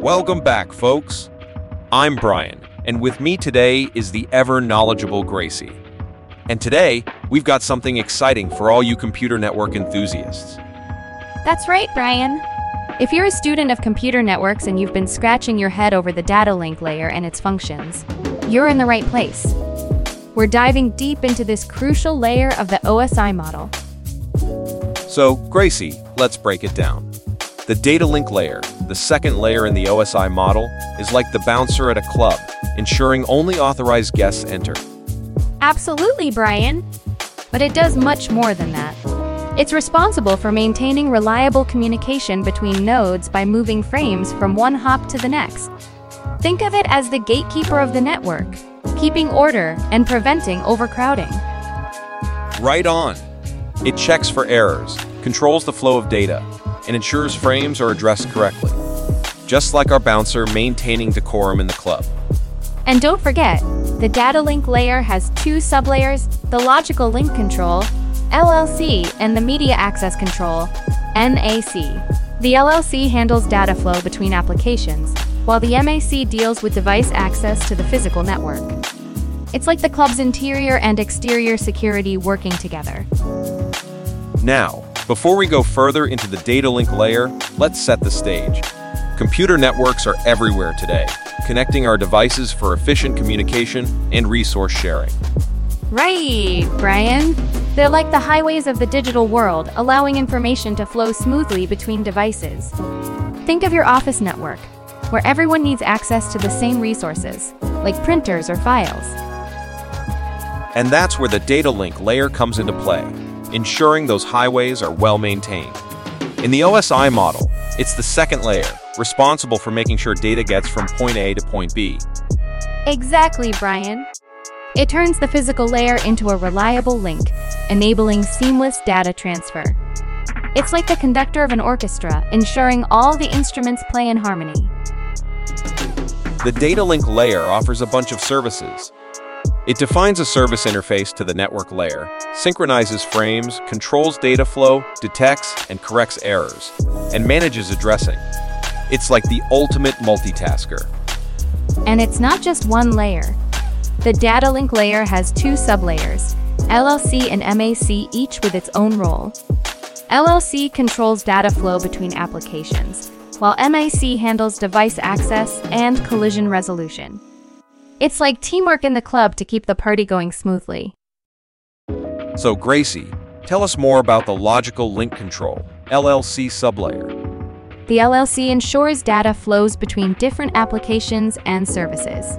Welcome back, folks. I'm Brian, and with me today is the ever knowledgeable Gracie. And today, we've got something exciting for all you computer network enthusiasts. That's right, Brian. If you're a student of computer networks and you've been scratching your head over the data link layer and its functions, you're in the right place. We're diving deep into this crucial layer of the OSI model. So, Gracie, let's break it down. The data link layer, the second layer in the OSI model, is like the bouncer at a club, ensuring only authorized guests enter. Absolutely, Brian. But it does much more than that. It's responsible for maintaining reliable communication between nodes by moving frames from one hop to the next. Think of it as the gatekeeper of the network, keeping order and preventing overcrowding. Right on. It checks for errors, controls the flow of data, and ensures frames are addressed correctly. Just like our bouncer maintaining decorum in the club. And don't forget, the data link layer has two sublayers the logical link control, LLC, and the media access control, MAC. The LLC handles data flow between applications, while the MAC deals with device access to the physical network. It's like the club's interior and exterior security working together. Now, before we go further into the data link layer, let's set the stage. Computer networks are everywhere today, connecting our devices for efficient communication and resource sharing. Right, Brian. They're like the highways of the digital world, allowing information to flow smoothly between devices. Think of your office network, where everyone needs access to the same resources, like printers or files. And that's where the data link layer comes into play, ensuring those highways are well maintained. In the OSI model, it's the second layer, responsible for making sure data gets from point A to point B. Exactly, Brian. It turns the physical layer into a reliable link, enabling seamless data transfer. It's like the conductor of an orchestra, ensuring all the instruments play in harmony. The data link layer offers a bunch of services. It defines a service interface to the network layer, synchronizes frames, controls data flow, detects and corrects errors, and manages addressing. It's like the ultimate multitasker. And it's not just one layer. The data link layer has two sublayers, LLC and MAC, each with its own role. LLC controls data flow between applications, while MAC handles device access and collision resolution. It's like teamwork in the club to keep the party going smoothly. So, Gracie, tell us more about the logical link control, LLC sublayer. The LLC ensures data flows between different applications and services.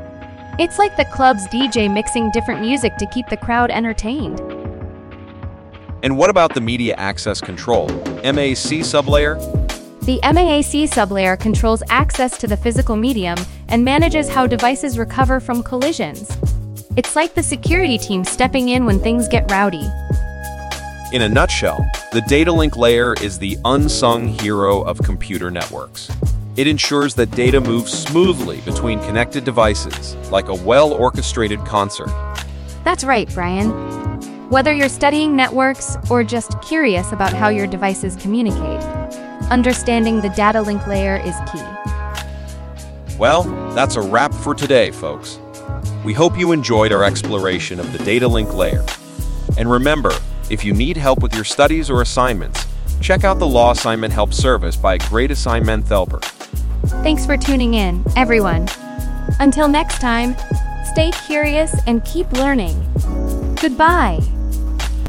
It's like the club's DJ mixing different music to keep the crowd entertained. And what about the media access control, MAC sublayer? The MAC sublayer controls access to the physical medium and manages how devices recover from collisions. It's like the security team stepping in when things get rowdy. In a nutshell, the data link layer is the unsung hero of computer networks. It ensures that data moves smoothly between connected devices, like a well orchestrated concert. That's right, Brian. Whether you're studying networks or just curious about how your devices communicate, understanding the data link layer is key. Well, that's a wrap for today, folks. We hope you enjoyed our exploration of the data link layer. And remember, if you need help with your studies or assignments, check out the Law Assignment Help Service by Great Assignment Helper. Thanks for tuning in, everyone. Until next time, stay curious and keep learning. Goodbye.